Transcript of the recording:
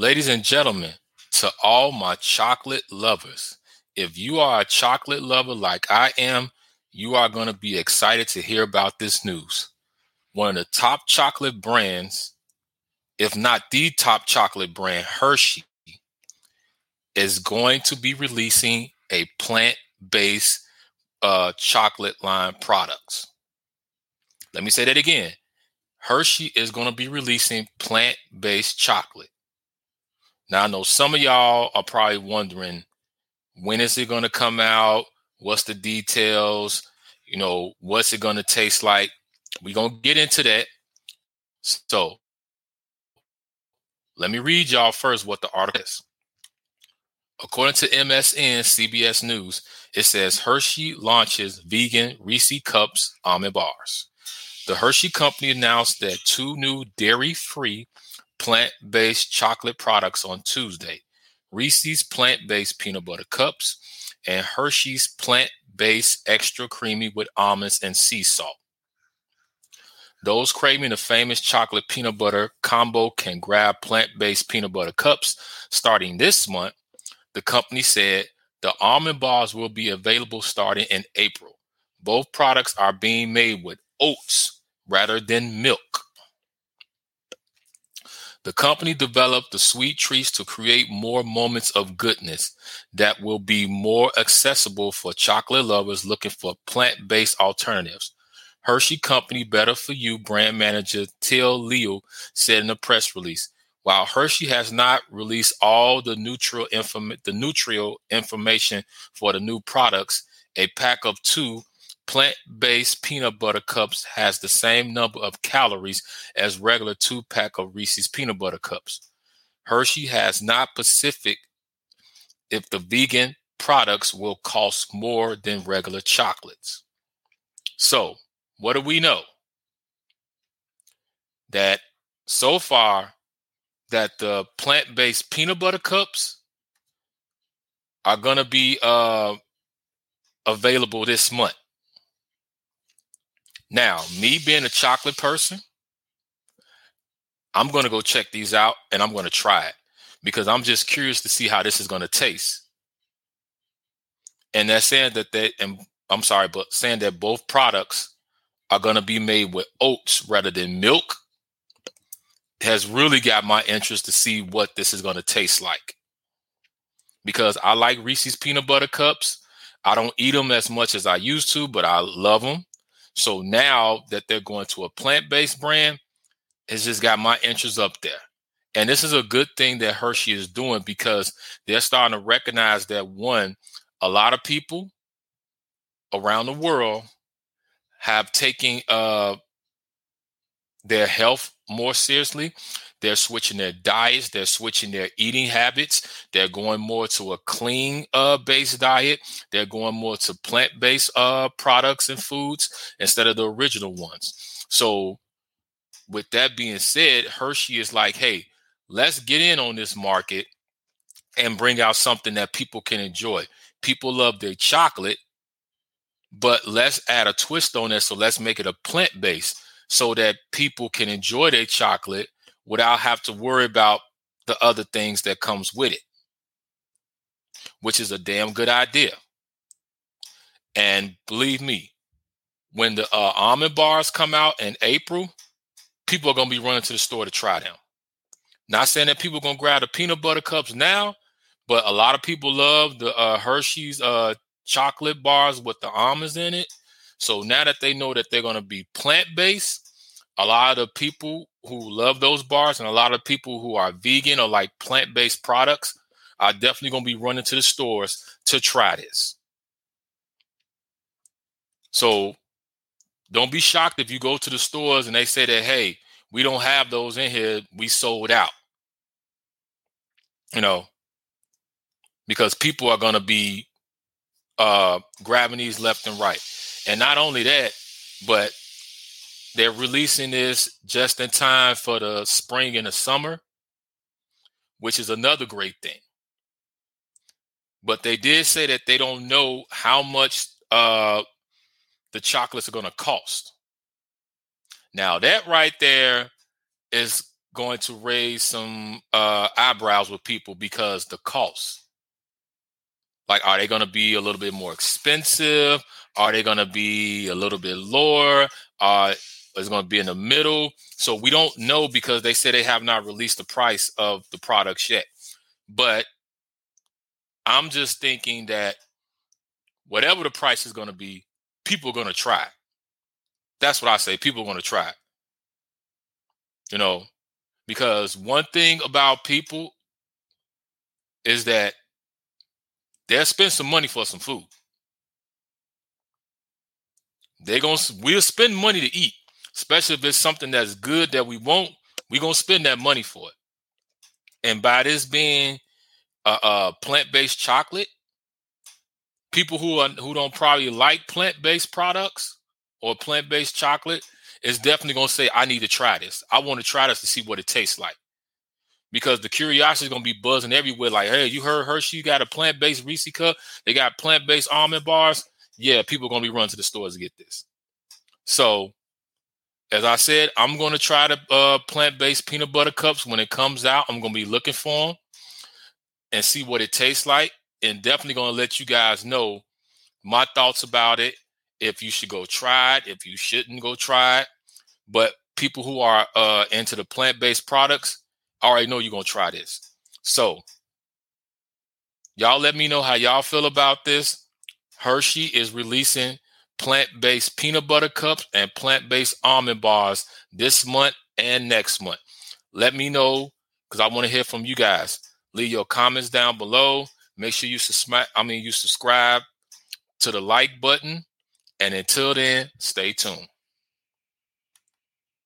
ladies and gentlemen, to all my chocolate lovers, if you are a chocolate lover like I am, you are going to be excited to hear about this news. One of the top chocolate brands, if not the top chocolate brand, Hershey, is going to be releasing a plant based uh, chocolate line products. Let me say that again. Hershey is going to be releasing plant based chocolate. Now, I know some of y'all are probably wondering when is it going to come out? What's the details? You know, what's it going to taste like? We're going to get into that. So, let me read y'all first what the article is. According to MSN CBS News, it says Hershey launches vegan Reese Cups almond bars. The Hershey Company announced that two new dairy free plant based chocolate products on Tuesday Reese's plant based peanut butter cups and Hershey's plant based extra creamy with almonds and sea salt. Those craving the famous chocolate peanut butter combo can grab plant based peanut butter cups starting this month the company said the almond bars will be available starting in April. Both products are being made with oats rather than milk. The company developed the sweet treats to create more moments of goodness that will be more accessible for chocolate lovers looking for plant based alternatives. Hershey Company Better For You brand manager Till Leo said in a press release while Hershey has not released all the neutral inform- the information for the new products, a pack of two plant-based peanut butter cups has the same number of calories as regular two pack of Reese's peanut butter cups. Hershey has not specific if the vegan products will cost more than regular chocolates. So, what do we know? That so far that the plant-based peanut butter cups are going to be uh, available this month. Now, me being a chocolate person, I'm going to go check these out and I'm going to try it because I'm just curious to see how this is going to taste. And they're saying that they, and I'm sorry, but saying that both products are going to be made with oats rather than milk has really got my interest to see what this is going to taste like. Because I like Reese's peanut butter cups. I don't eat them as much as I used to, but I love them. So now that they're going to a plant based brand, it's just got my interest up there. And this is a good thing that Hershey is doing because they're starting to recognize that one, a lot of people around the world have taken uh, their health more seriously. They're switching their diets. They're switching their eating habits. They're going more to a clean uh, based diet. They're going more to plant based uh, products and foods instead of the original ones. So, with that being said, Hershey is like, hey, let's get in on this market and bring out something that people can enjoy. People love their chocolate, but let's add a twist on it. So, let's make it a plant based so that people can enjoy their chocolate without have to worry about the other things that comes with it which is a damn good idea. And believe me when the uh, almond bars come out in april people are going to be running to the store to try them. Not saying that people are going to grab the peanut butter cups now but a lot of people love the uh, hershey's uh, chocolate bars with the almonds in it. So now that they know that they're going to be plant based, a lot of people who love those bars and a lot of people who are vegan or like plant based products are definitely going to be running to the stores to try this. So don't be shocked if you go to the stores and they say that, hey, we don't have those in here. We sold out. You know, because people are going to be uh, grabbing these left and right. And not only that, but they're releasing this just in time for the spring and the summer, which is another great thing. But they did say that they don't know how much uh, the chocolates are going to cost. Now, that right there is going to raise some uh, eyebrows with people because the cost. Like, are they going to be a little bit more expensive? Are they going to be a little bit lower? Uh, is going to be in the middle? So we don't know because they say they have not released the price of the products yet. But I'm just thinking that whatever the price is going to be, people are going to try. That's what I say. People are going to try. You know, because one thing about people is that they'll spend some money for some food. They're gonna we'll spend money to eat, especially if it's something that's good that we want. We're gonna spend that money for it. And by this being a, a plant-based chocolate, people who are who don't probably like plant-based products or plant-based chocolate is definitely gonna say, I need to try this. I want to try this to see what it tastes like. Because the curiosity is gonna be buzzing everywhere. Like, hey, you heard Hershey you got a plant-based Reese cup? They got plant-based almond bars. Yeah, people are gonna be running to the stores to get this. So, as I said, I'm gonna try the uh, plant-based peanut butter cups when it comes out. I'm gonna be looking for them and see what it tastes like, and definitely gonna let you guys know my thoughts about it if you should go try it, if you shouldn't go try it. But people who are uh, into the plant based products already know you're going to try this. So, y'all let me know how y'all feel about this. Hershey is releasing plant based peanut butter cups and plant based almond bars this month and next month. Let me know because I want to hear from you guys. Leave your comments down below. Make sure you subscribe. I mean, you subscribe to the like button and until then, stay tuned.